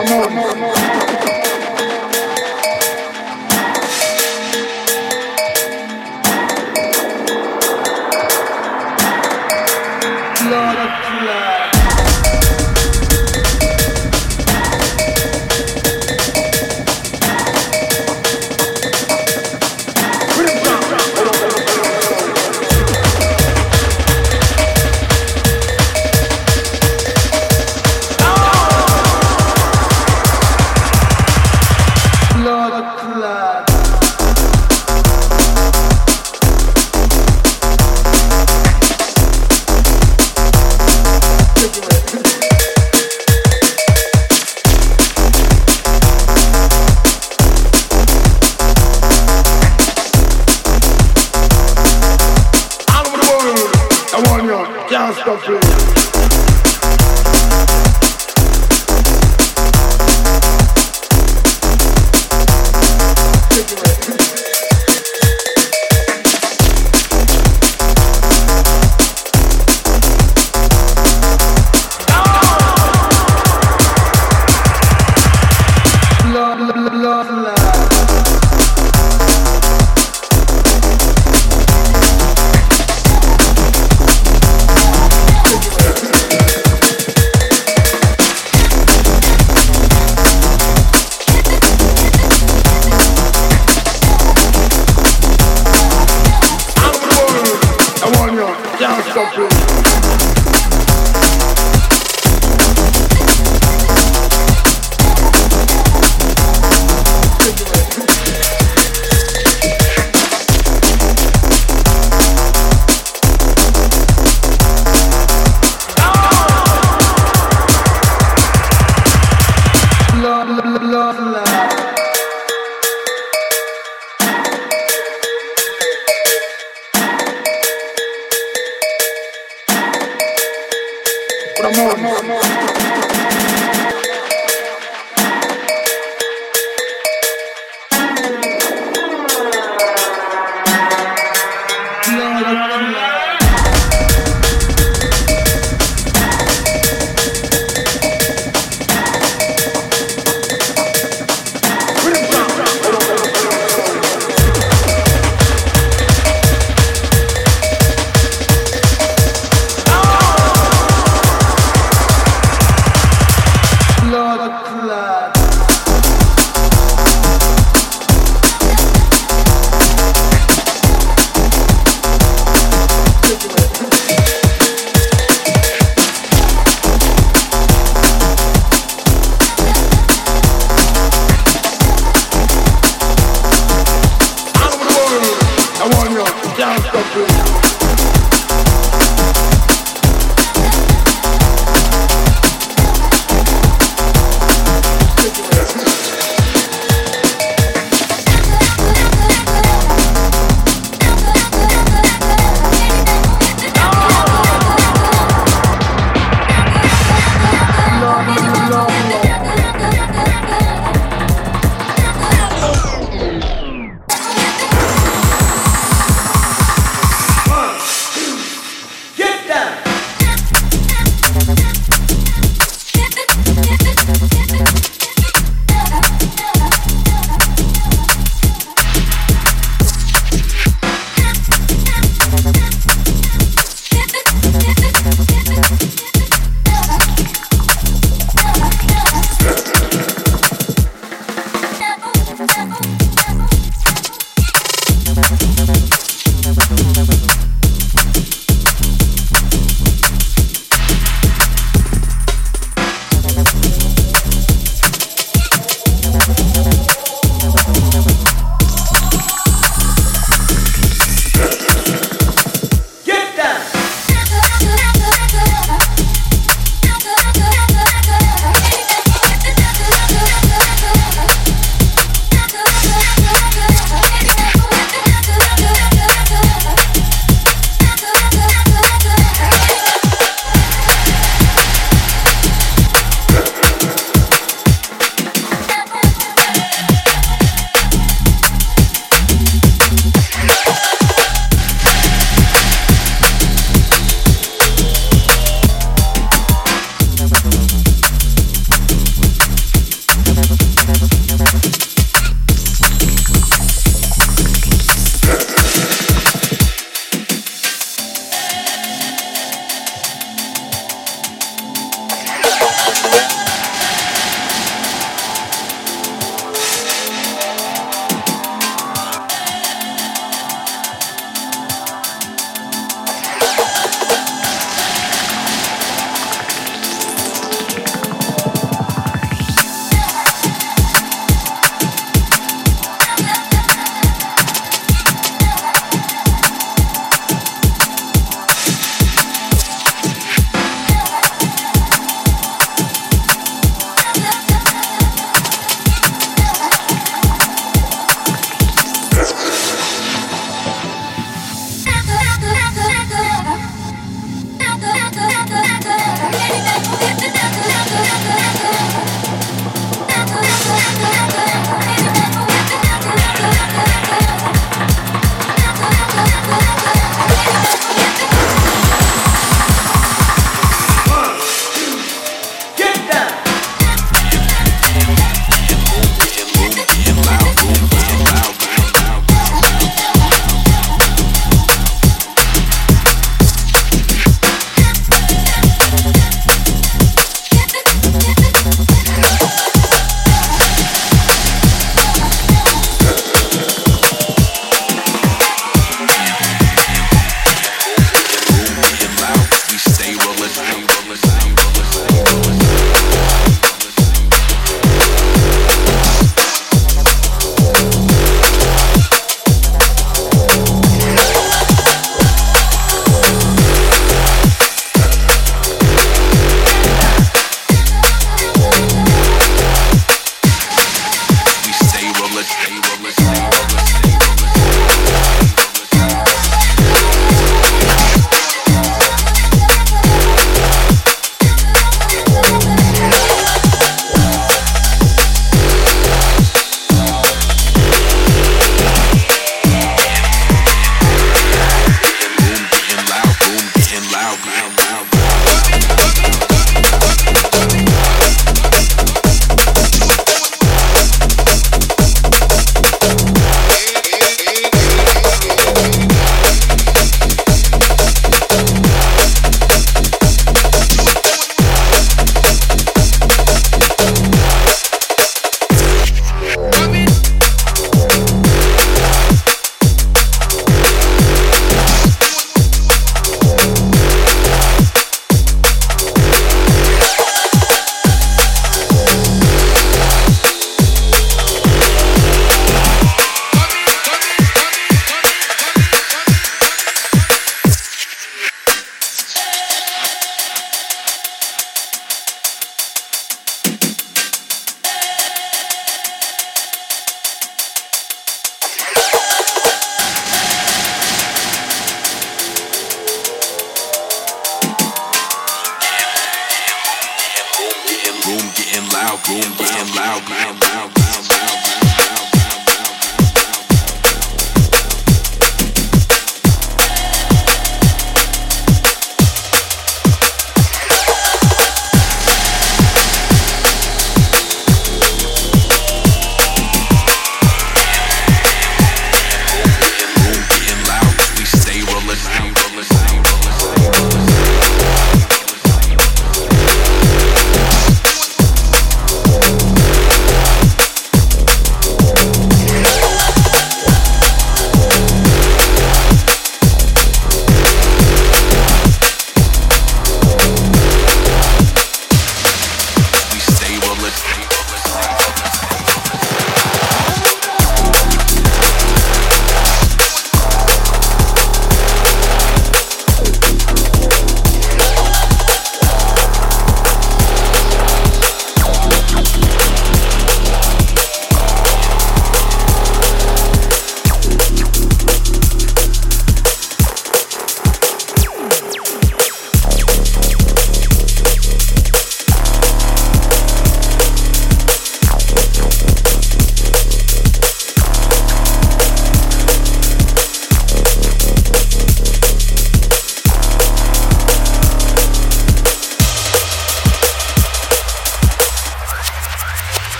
Come on. Come on.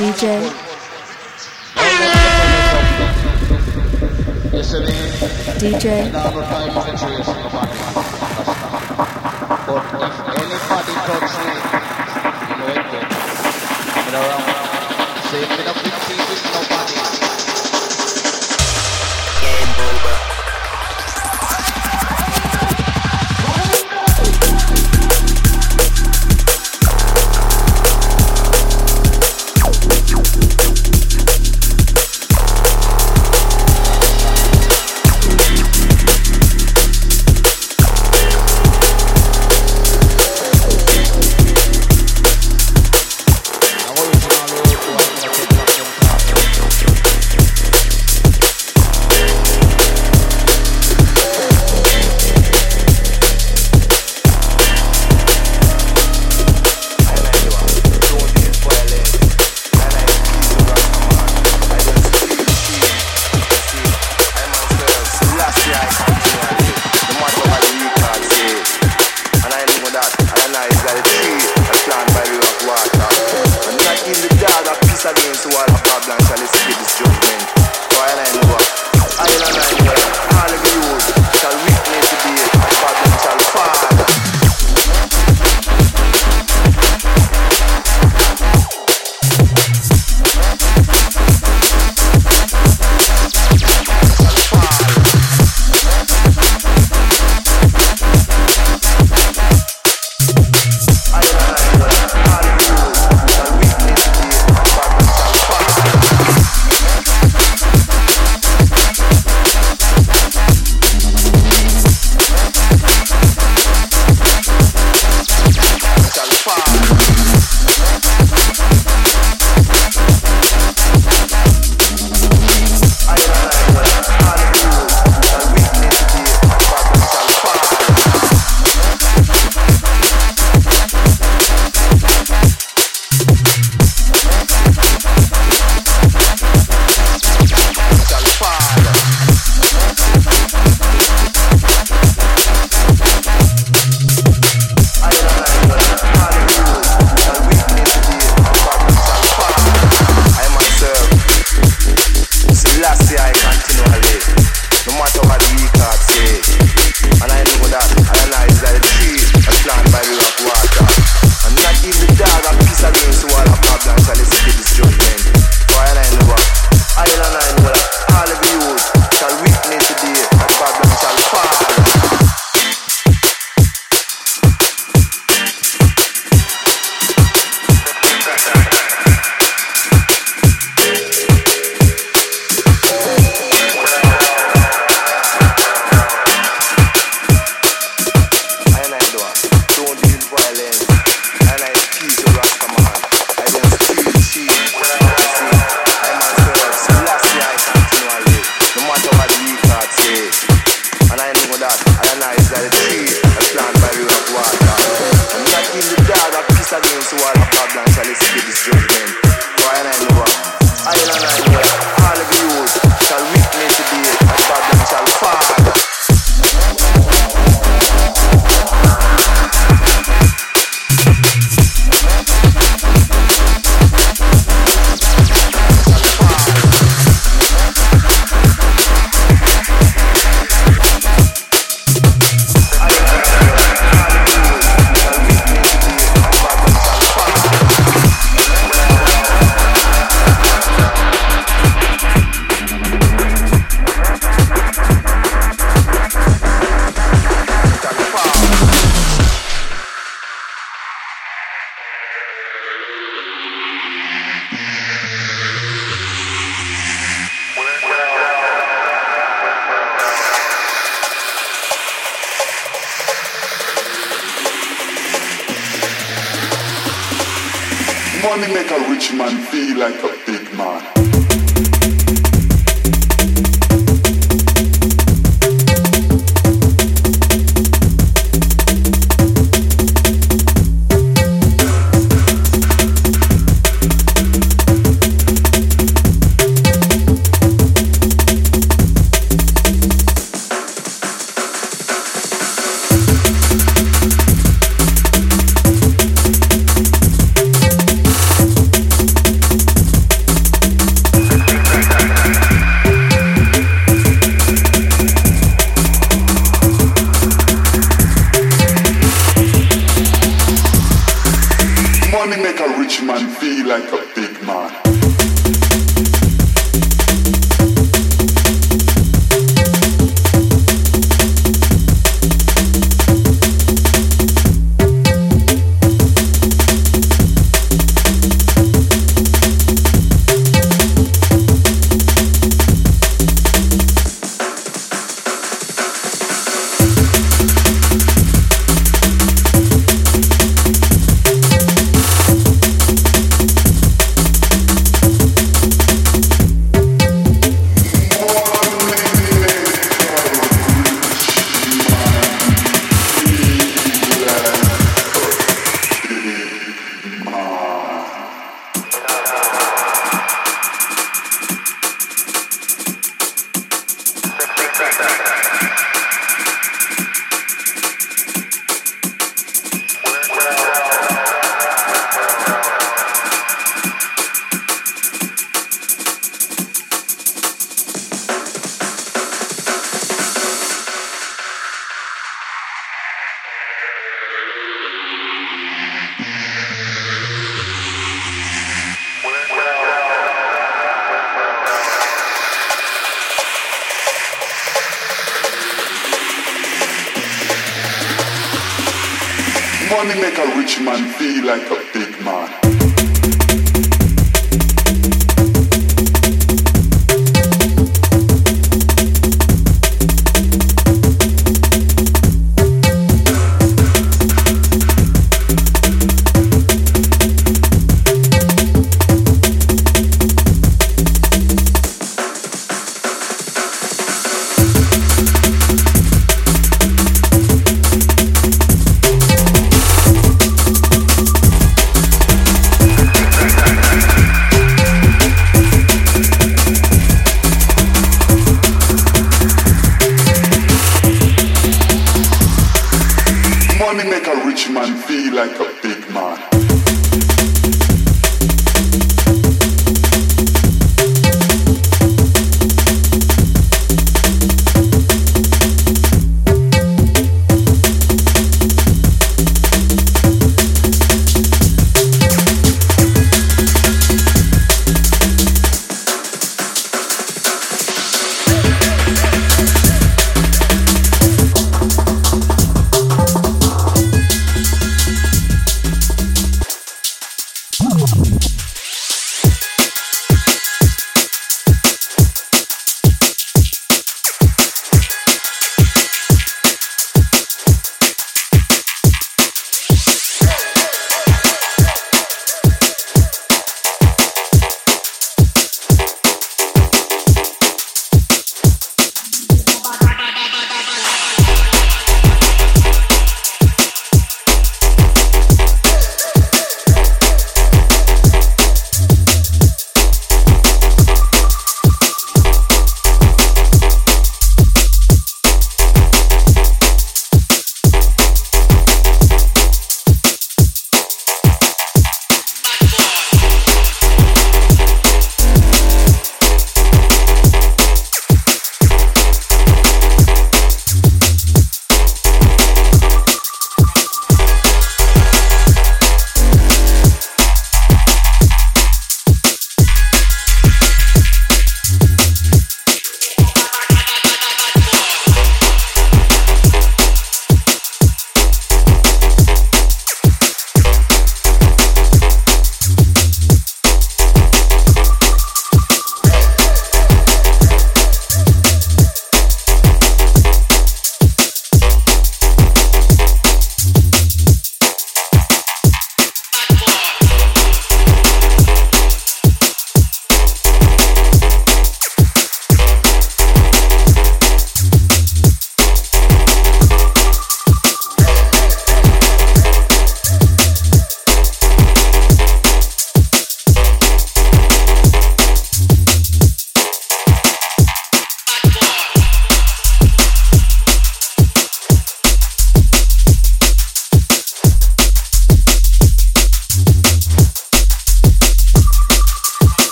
DJ. DJ. But if anybody touch me, you know it good. I'm around. Say, I'm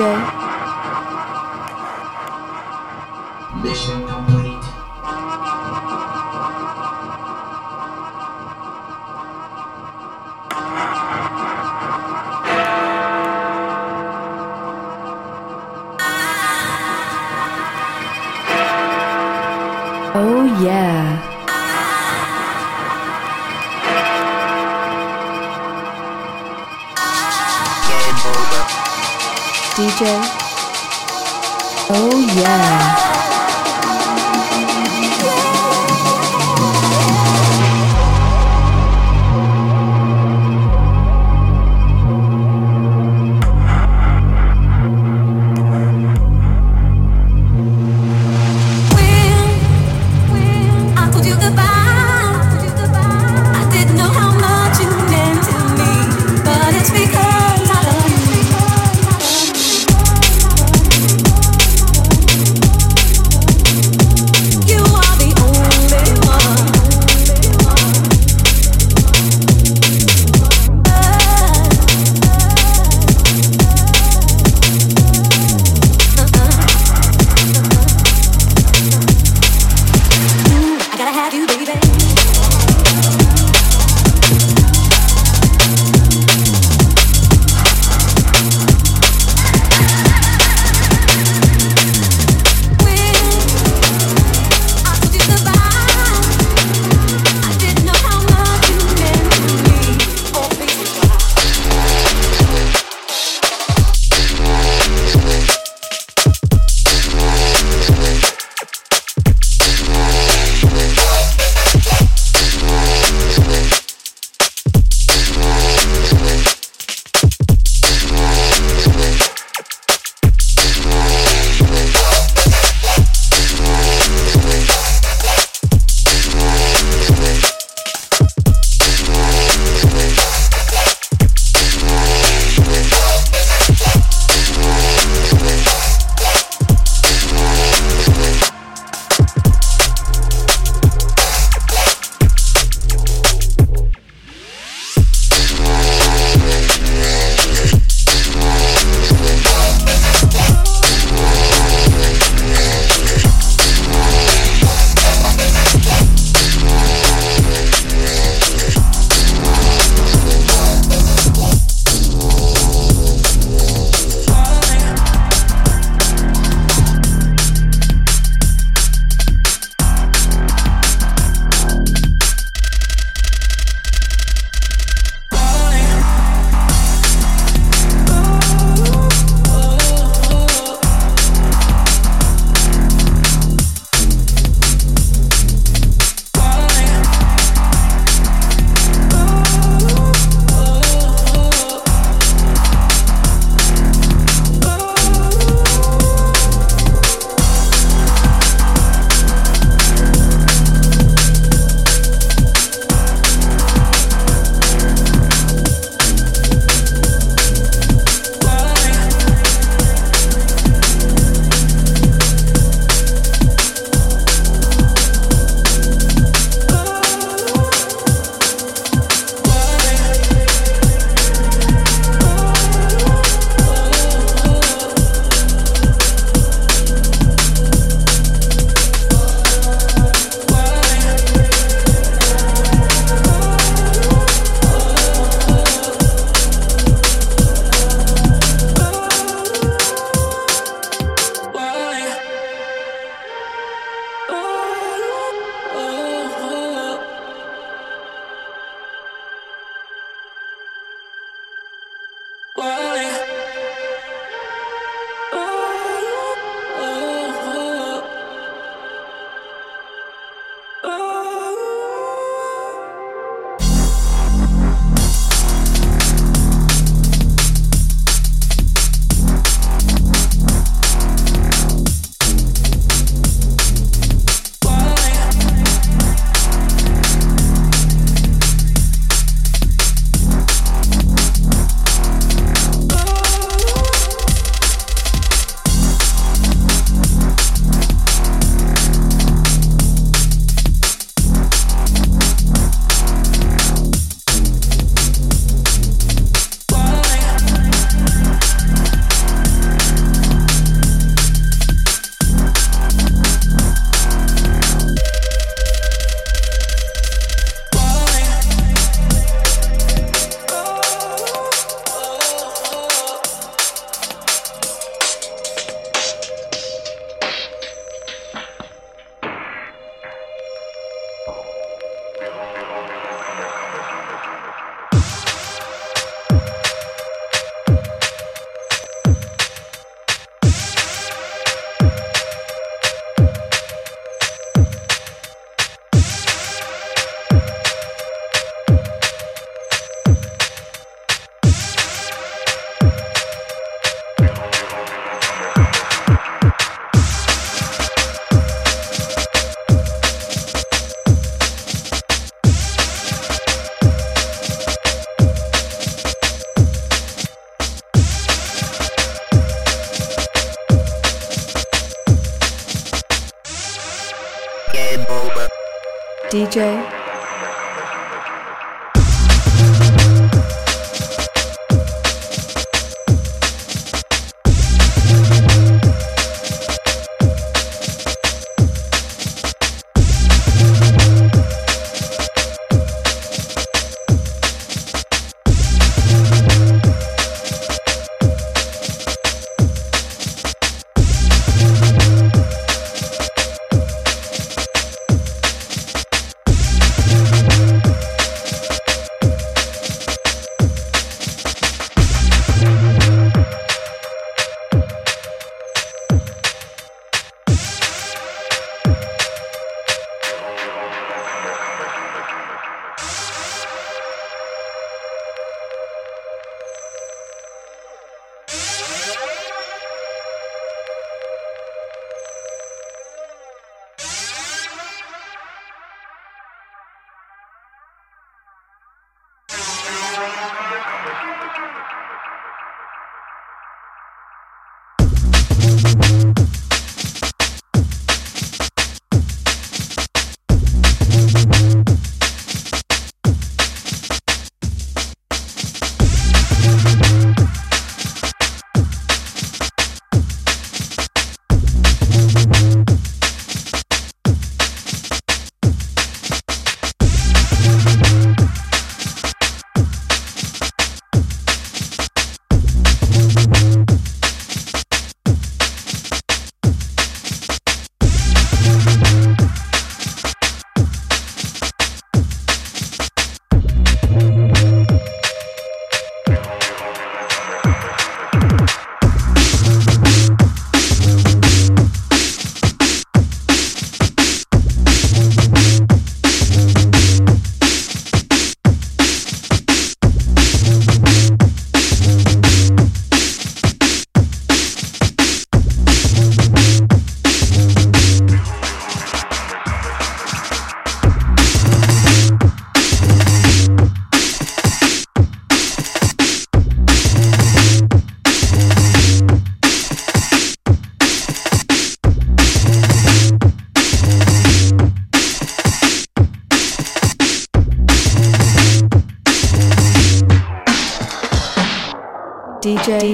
DJ.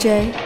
DJ DJ